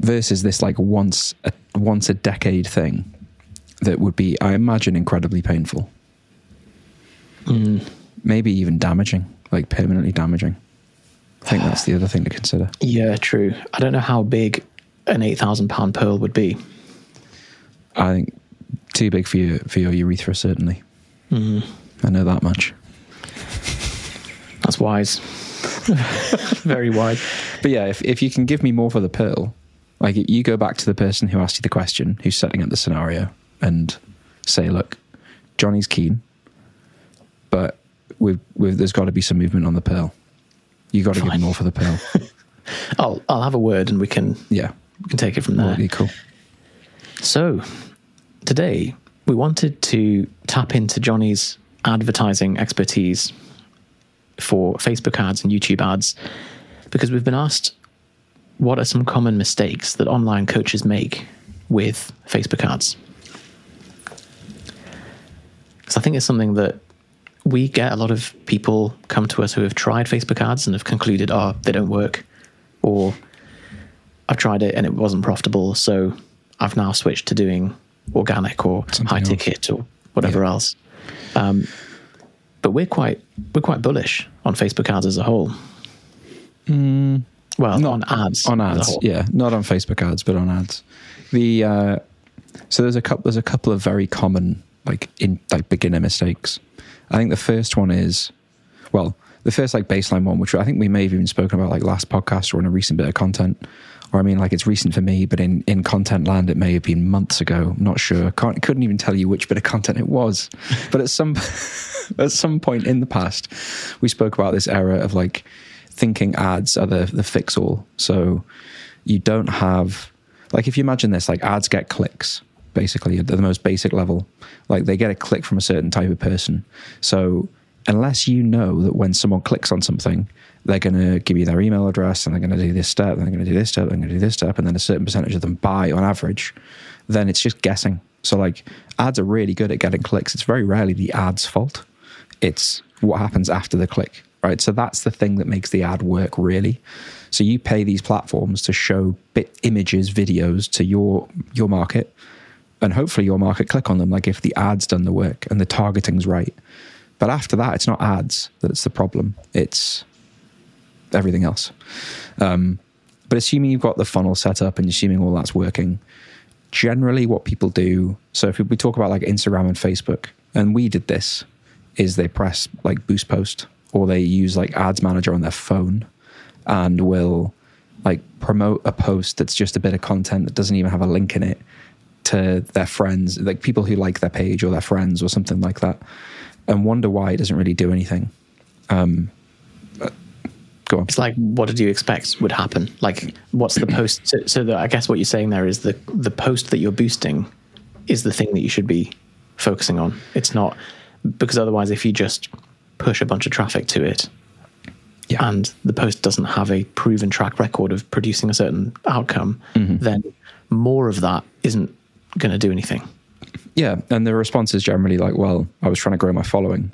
Versus this like once a, once a decade thing that would be, I imagine, incredibly painful. Hmm. Maybe even damaging, like permanently damaging. I think that's the other thing to consider. Yeah, true. I don't know how big an eight thousand pound pearl would be. I think too big for your for your urethra, certainly. Hmm. I know that much. That's wise. <laughs> Very wise. But yeah, if if you can give me more for the pearl, like you go back to the person who asked you the question, who's setting up the scenario, and say, look, Johnny's keen, but with with there's got to be some movement on the pearl. You got to give Fine. more for the pearl. <laughs> I'll I'll have a word and we can yeah, we can take it from there. really cool. So today we wanted to tap into Johnny's advertising expertise for Facebook ads and YouTube ads because we've been asked what are some common mistakes that online coaches make with Facebook ads. So I think it's something that we get a lot of people come to us who have tried Facebook ads and have concluded, oh, they don't work, or I've tried it and it wasn't profitable, so I've now switched to doing organic or Something high else. ticket or whatever Yeah. else. Um, but we're quite we're quite bullish on Facebook ads as a whole. well, not on ads, on ads yeah. Not on facebook ads but on ads. The uh so there's a couple there's a couple of very common like in like beginner mistakes. I think the first one is well the first like baseline one which i think we may have even spoken about like last podcast or in a recent bit of content or I mean, like it's recent for me, but in in content land, it may have been months ago. I'm not sure. Can't couldn't even tell you which bit of content it was. <laughs> But at some <laughs> at some point in the past, we spoke about this era of like thinking ads are the the fix all. So you don't have like if you imagine this, like ads get clicks basically at the most basic level. Like they get a click from a certain type of person. So unless you know that when someone clicks on something, they're going to give you their email address and they're going to do this step, and they're going to do this step, they're going to do this step, and then a certain percentage of them buy on average, then it's just guessing. So, like, ads are really good at getting clicks. It's very rarely the ad's fault, it's what happens after the click, right? So, that's the thing that makes the ad work really. So, you pay these platforms to show bit images, videos to your your market, and hopefully your market click on them. Like, if the ad's done the work and the targeting's right. But after that, it's not ads that's the problem. It's everything else. Um, but assuming you've got the funnel set up and assuming all that's working, generally what people do. So if we talk about like Instagram and Facebook, and we did this, is they press like boost post or they use like ads manager on their phone and will like promote a post that's just a bit of content that doesn't even have a link in it to their friends, like people who like their page or their friends or something like that, and wonder why it doesn't really do anything. Um, go on. It's like, what did you expect would happen? Like, what's the post? So, so the, I guess what you're saying there is the the post that you're boosting is the thing that you should be focusing on. It's not because otherwise, if you just push a bunch of traffic to it, Yeah. and the post doesn't have a proven track record of producing a certain outcome, mm-hmm. then more of that isn't going to do anything. Yeah, and the response is generally like, "Well, I was trying to grow my following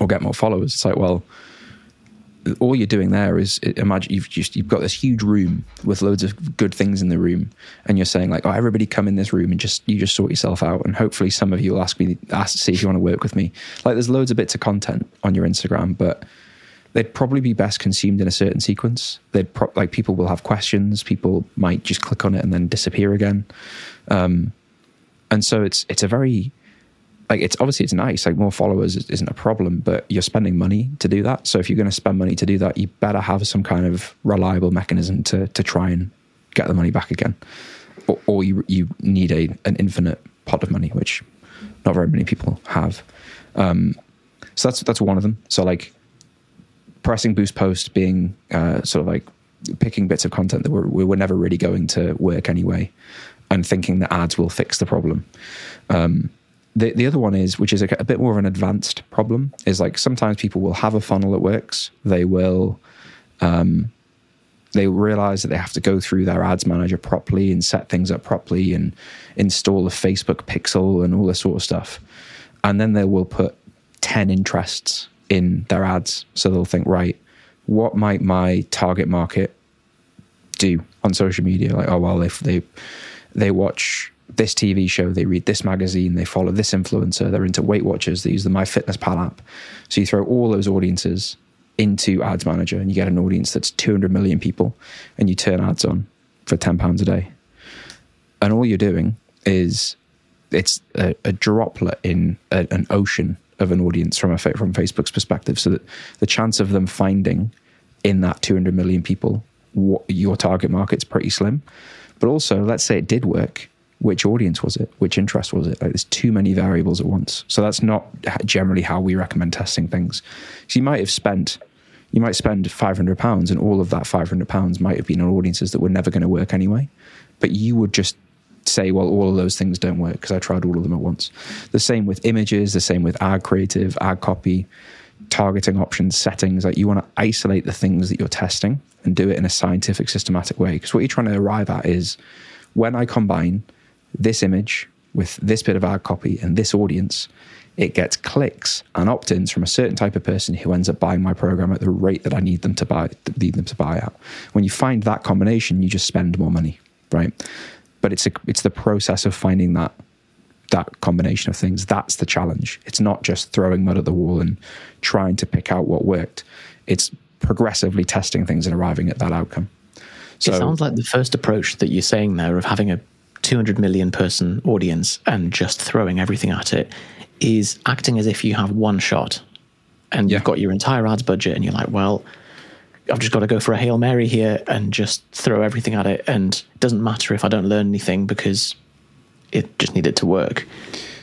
or get more followers." It's like, well, all you're doing there is imagine you've just you've got this huge room with loads of good things in the room, and you're saying like, "Oh, everybody come in this room and just you just sort yourself out." And hopefully, some of you will ask me ask to see if you want to work with me. Like, there's loads of bits of content on your Instagram, but they'd probably be best consumed in a certain sequence. They'd pro- like people will have questions. People might just click on it and then disappear again. Um, and so it's it's a very like it's obviously it's nice like more followers isn't a problem but you're spending money to do that. So if you're going to spend money to do that you better have some kind of reliable mechanism to to try and get the money back again. Or, or you you need a an infinite pot of money which not very many people have. Um, so that's that's one of them. So like pressing boost post being uh, sort of like picking bits of content that were, we were never really going to work anyway and thinking that ads will fix the problem. Um, the the other one is, which is a, a, bit more of an advanced problem, is like sometimes people will have a funnel that works. They will, um, they realize that they have to go through their ads manager properly and set things up properly and install a Facebook pixel and all this sort of stuff. And then they will put 10 interests in their ads. So they'll think, right, what might my target market do on social media? Like, oh, well, if they, they watch this TV show, they read this magazine, they follow this influencer, they're into Weight Watchers, they use the MyFitnessPal app. So you throw all those audiences into Ads Manager and you get an audience that's 200 million people and you turn ads on for £10 a day. And all you're doing is it's a, a droplet in a, an ocean of an audience from a from Facebook's perspective. So that the chance of them finding in that 200 million people what your target market's pretty slim. But also, let's say it did work which audience was it? Which interest was it? Like there's too many variables at once. So that's not generally how we recommend testing things. So you might have spent, you might spend five hundred pounds, and all of that five hundred pounds might have been on audiences that were never going to work anyway. But you would just say, well, all of those things don't work because I tried all of them at once. The same with images. The same with ad creative, ad copy, targeting options, settings. Like you want to isolate the things that you're testing and do it in a scientific, systematic way. Because what you're trying to arrive at is when I combine this image with this bit of ad copy and this audience, it gets clicks and opt-ins from a certain type of person who ends up buying my program at the rate that I need them to buy need them to buy at. When you find that combination, you just spend more money, right? But it's a, it's the process of finding that that combination of things. That's the challenge. It's not just throwing mud at the wall and trying to pick out what worked. It's progressively testing things and arriving at that outcome. So, it sounds like the first approach that you're saying there of having a 200 million person audience and just throwing everything at it is acting as if you have one shot and yeah. you've got your entire ads budget and you're like, well, I've just got to go for a hail mary here and just throw everything at it, and it doesn't matter if I don't learn anything because it just needed to work.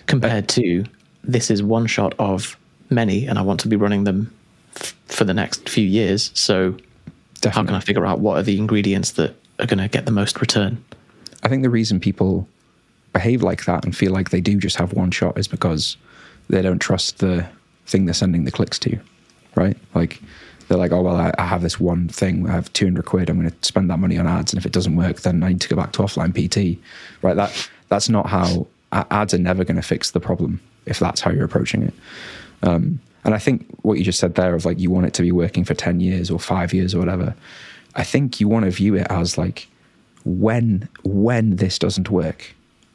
Compared to this is one shot of many, and I want to be running them f- for the next few years. So how can I figure out what are the ingredients that are going to get the most return? I think the reason people behave like that and feel like they do just have one shot is because they don't trust the thing they're sending the clicks to, right? Like they're like, oh well, I, I have this one thing. I have two hundred quid. I'm going to spend that money on ads, and if it doesn't work, then I need to go back to offline PT, right? That that's not how ads are never going to fix the problem if that's how you're approaching it. Um, and I think what you just said there of like you want it to be working for ten years or five years or whatever. I think you want to view it as like when when this doesn't work,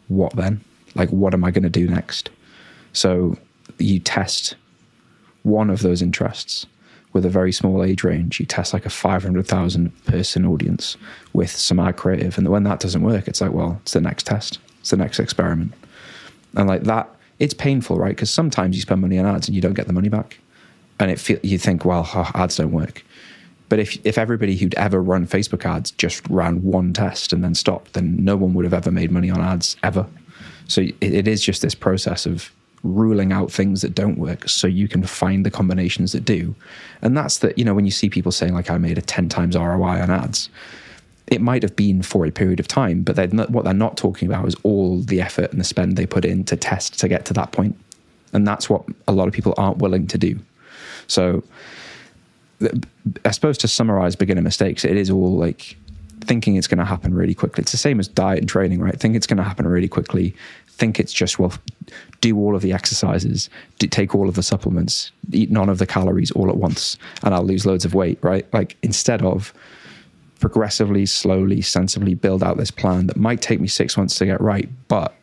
what then? Like what am I going to do next? So you test one of those interests with a very small age range. You test like a 500,000 person audience with some ad creative. And when that doesn't work, it's like, well, it's the next test, it's the next experiment. And like that, it's painful, right? Because sometimes you spend money on ads and you don't get the money back. And it feel, you think, well, oh, ads don't work. But if, if everybody who'd ever run Facebook ads just ran one test and then stopped, then no one would have ever made money on ads ever. So it, it is just this process of ruling out things that don't work so you can find the combinations that do. And that's that, you know, when you see people saying, like, I made a 10 times ROI on ads, it might have been for a period of time, but they're not, what they're not talking about is all the effort and the spend they put in to test to get to that point. And that's what a lot of people aren't willing to do. So, I suppose to summarize beginner mistakes, it is all like thinking it's going to happen really quickly. It's the same as diet and training, right? Think it's going to happen really quickly. Think it's just, well, do all of the exercises, do, take all of the supplements, eat none of the calories all at once, and I'll lose loads of weight, right? Like instead of progressively, slowly, sensibly build out this plan that might take me six months to get right, but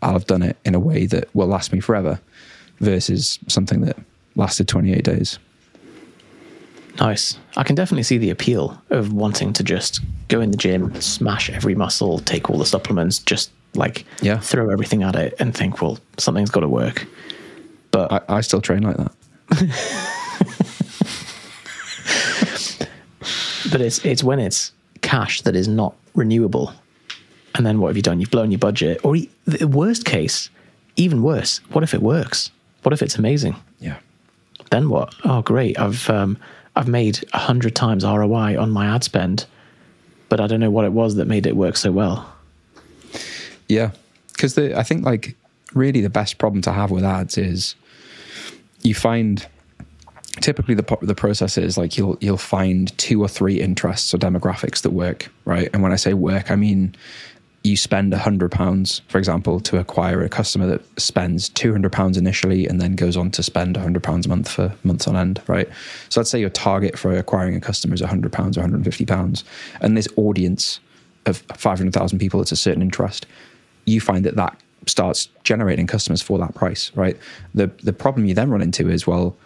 I'll have done it in a way that will last me forever versus something that lasted 28 days. Nice. I can definitely see the appeal of wanting to just go in the gym, smash every muscle, take all the supplements, just like Yeah. throw everything at it and think, well, something's got to work. But I, I still train like that. <laughs> but it's it's when it's cash that is not renewable. And then what have you done? You've blown your budget. Or the worst case, even worse, what if it works? What if it's amazing? Yeah. Then what? Oh, great! I've um, I've made a hundred times ROI on my ad spend, but I don't know what it was that made it work so well. Yeah, because I think like really the best problem to have with ads is you find typically the the process is like you'll you'll find two or three interests or demographics that work right, and when I say work, I mean you spend a hundred pounds, for example, to acquire a customer that spends two hundred pounds initially and then goes on to spend hundred pounds a month for months on end, right? So let's say your target for acquiring a customer is hundred pounds or one hundred and fifty pounds, and this audience of five hundred thousand people, it's a certain interest. You find that that starts generating customers for that price, right? The the problem you then run into is well,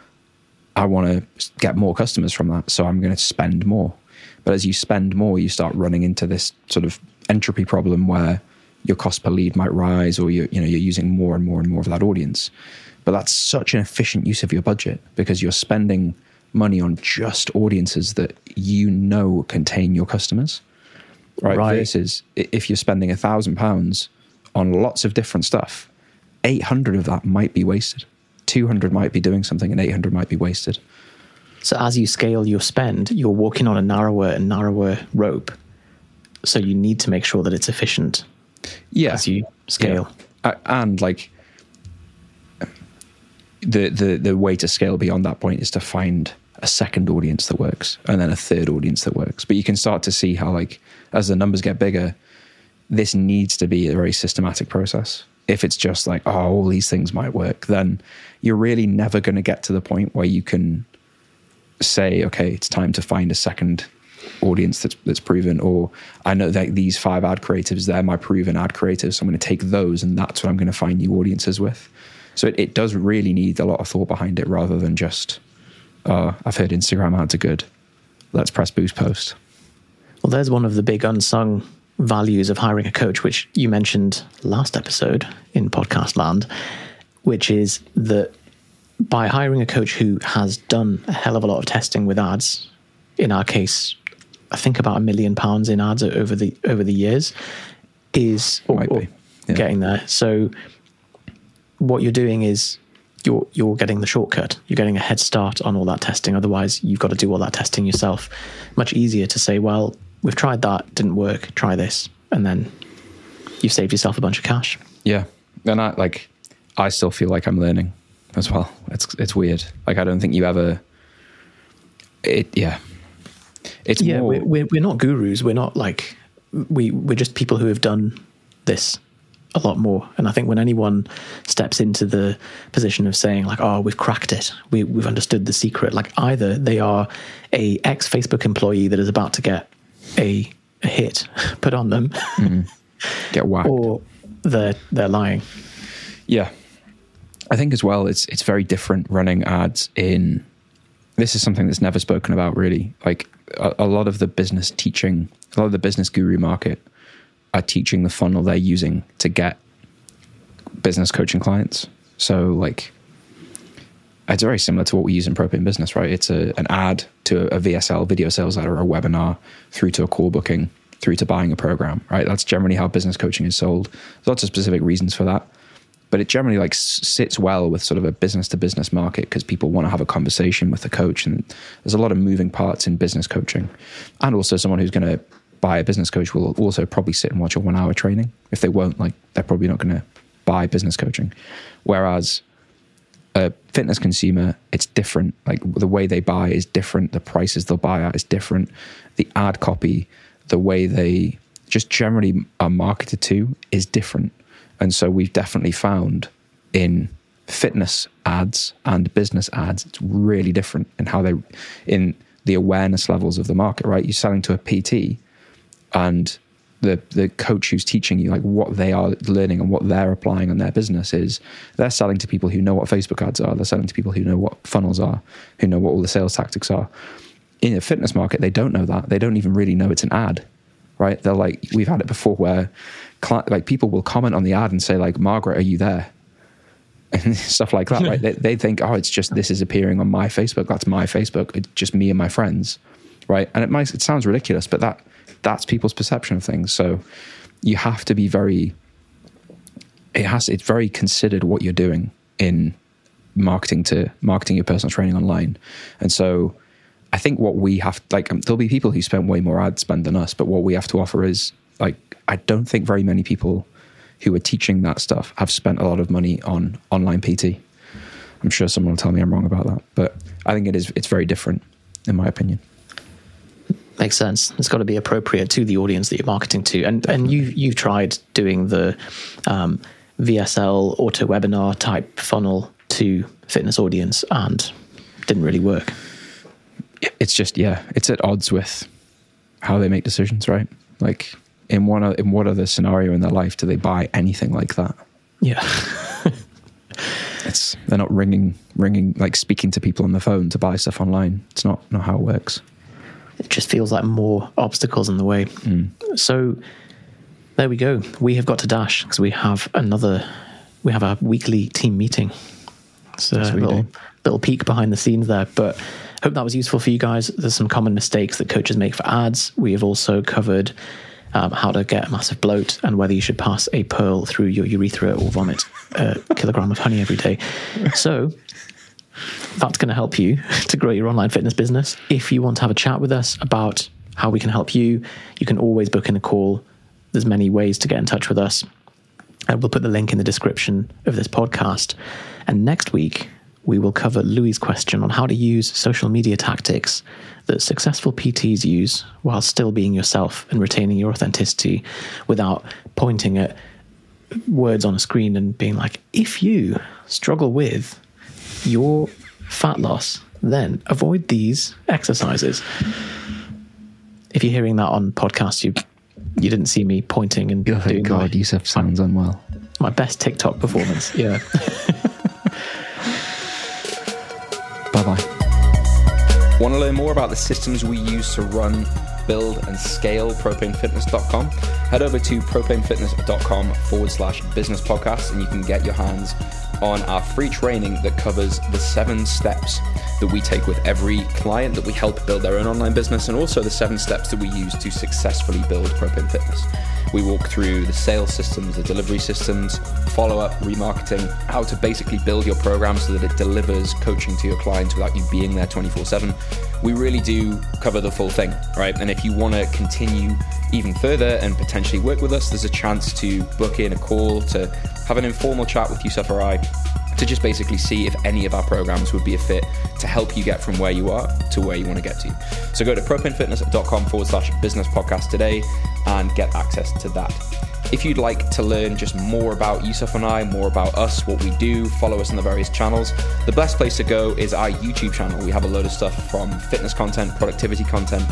I want to get more customers from that, so I'm going to spend more. But as you spend more, you start running into this sort of entropy problem where your cost per lead might rise, or you you know you're using more and more and more of that audience. But that's such an efficient use of your budget because you're spending money on just audiences that you know contain your customers, right? Right. Versus if you're spending a thousand pounds on lots of different stuff, eight hundred of that might be wasted. Two hundred might be doing something, and eight hundred might be wasted. So as you scale your spend, you're walking on a narrower and narrower rope. So you need to make sure that it's efficient Yeah, as you scale. Yeah. And like the the the way to scale beyond that point is to find a second audience that works and then a third audience that works but you can start to see how like as the numbers get bigger this needs to be a very systematic process if it's just like oh all these things might work then you're really never going to get to the point where you can say okay it's time to find a second audience that's that's proven or i know that these five ad creatives they're my proven ad creatives so i'm going to take those and that's what i'm going to find new audiences with. So it, it does really need a lot of thought behind it rather than just uh, i've heard instagram ads are good. Let's press boost post. Well, there's one of the big unsung values of hiring a coach, which you mentioned last episode in podcast land, which is that by hiring a coach who has done a hell of a lot of testing with ads, in our case, I think about a million pounds in ads over the over the years, is or, or yeah. getting there. So what you're doing is you're you're getting the shortcut. You're getting a head start on all that testing. Otherwise, you've got to do all that testing yourself. Much easier to say, well, we've tried that, didn't work. Try this, and then you've saved yourself a bunch of cash. Yeah, and I like I still feel like I'm learning as well. It's it's weird. Like I don't think you ever. It yeah. It's yeah, more. we're, we're we're not gurus. We're not like we we're just people who have done this a lot more. And I think when anyone steps into the position of saying like, "Oh, we've cracked it. We we've understood the secret," like either they are a ex Facebook employee that is about to get a, a hit <laughs> put on them, mm-hmm. get <laughs> whacked. or they're they're lying. Yeah, I think as well. It's it's very different running ads in. This is something that's never spoken about really. Like a, a lot of the business teaching, a lot of the business guru market are teaching the funnel they're using to get business coaching clients. So like. It's very similar to what we use in Propane Business, right? It's a, an ad to a VSL, video sales ad, or a webinar, through to a call booking, through to buying a program, right? That's generally how business coaching is sold. There's lots of specific reasons for that but it generally like sits well with sort of a business to business market because people want to have a conversation with the coach and there's a lot of moving parts in business coaching. And also someone who's going to buy a business coach will also probably sit and watch a one hour training. If they won't like they're probably not going to buy business coaching. Whereas a fitness consumer it's different. Like the way they buy is different. The prices they'll buy at is different. The ad copy the way they just generally are marketed to is different and so we've definitely found in fitness ads and business ads, it's really different in how they, in the awareness levels of the market, right? You're selling to a PT and the, the coach who's teaching you like what they are learning and what they're applying on their business is they're selling to people who know what Facebook ads are. They're selling to people who know what funnels are, who know what all the sales tactics are. In a fitness market, they don't know that. They don't even really know it's an ad right? They're like, we've had it before where like people will comment on the ad and say like, Margaret, are you there? <laughs> And stuff like that, right? They, they think, oh, it's just this is appearing on my Facebook. That's my Facebook. It's just me and my friends, right? And it might it sounds ridiculous, but that that's people's perception of things. So you have to be very. It has. It's very considered what you're doing in marketing to marketing your personal training online, and so I think what we have, like, um, there'll be people who spend way more ad spend than us, but what we have to offer is, like, I don't think very many people who are teaching that stuff have spent a lot of money on online PT. I'm sure someone will tell me I'm wrong about that, but I think it is. It's very different, in my opinion. Makes sense. It's got to be appropriate to the audience that you're marketing to, and and you you've tried doing the um, VSL auto webinar type funnel to fitness audience and didn't really work. It's just yeah, it's at odds with how they make decisions, right? Like in one in what other scenario in their life do they buy anything like that? Yeah. <laughs> It's they're not ringing ringing like speaking to people on the phone to buy stuff online. It's not not how it works. it just feels like more obstacles in the way. Hmm. So there we go. We have got to dash because we have another. We have a weekly team meeting. So a little do. little peek behind the scenes there, but hope that was useful for you guys. There's some common mistakes that coaches make for ads. We have also covered. Um, how to get a massive bloat and whether you should pass a pearl through your urethra or vomit a <laughs> kilogram of honey every day. So that's going to help you <laughs> to grow your online fitness business. If you want to have a chat with us about how we can help you, you can always book in a call. There's many ways to get in touch with us. And we'll put the link in the description of this podcast. And next week, we will cover Louis' question on how to use social media tactics that successful PTs use while still being yourself and retaining your authenticity without pointing at words on a screen and being like, if you struggle with your fat loss, then avoid these exercises. If you're hearing that on podcast, you you didn't see me pointing and Oh, doing God, my, Yusuf sounds unwell. my best TikTok performance. Yeah. <laughs> Bye. Want to learn more about the systems we use to run, build, and scale propanefitness.com? Head over to propanefitness.com forward slash business podcast and you can get your hands on our free training that covers the seven steps that we take with every client that we help build their own online business and also the seven steps that we use to successfully build Propane Fitness. We walk through the sales systems, the delivery systems, follow up, remarketing, how to basically build your program so that it delivers coaching to your clients without you being there 24 7. We really do cover the full thing, right? And if you want to continue even further and potentially work with us, there's a chance to book in a call to have an informal chat with Yusuf or I to just basically see if any of our programs would be a fit to help you get from where you are to where you want to get to. So go to propanefitness.com forward slash business podcast today and get access to that. If you'd like to learn just more about Yusuf and I, more about us, what we do, follow us on the various channels, the best place to go is our YouTube channel. We have a load of stuff from fitness content, productivity content,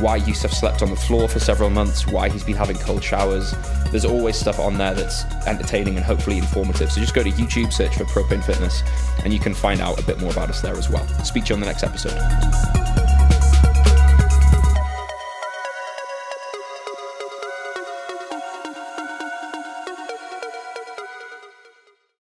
why Yusuf slept on the floor for several months, why he's been having cold showers. There's always stuff on there that's entertaining and hopefully informative. So just go to YouTube, search for Propane Fitness, and you can find out a bit more about us there as well. Speak to you on the next episode.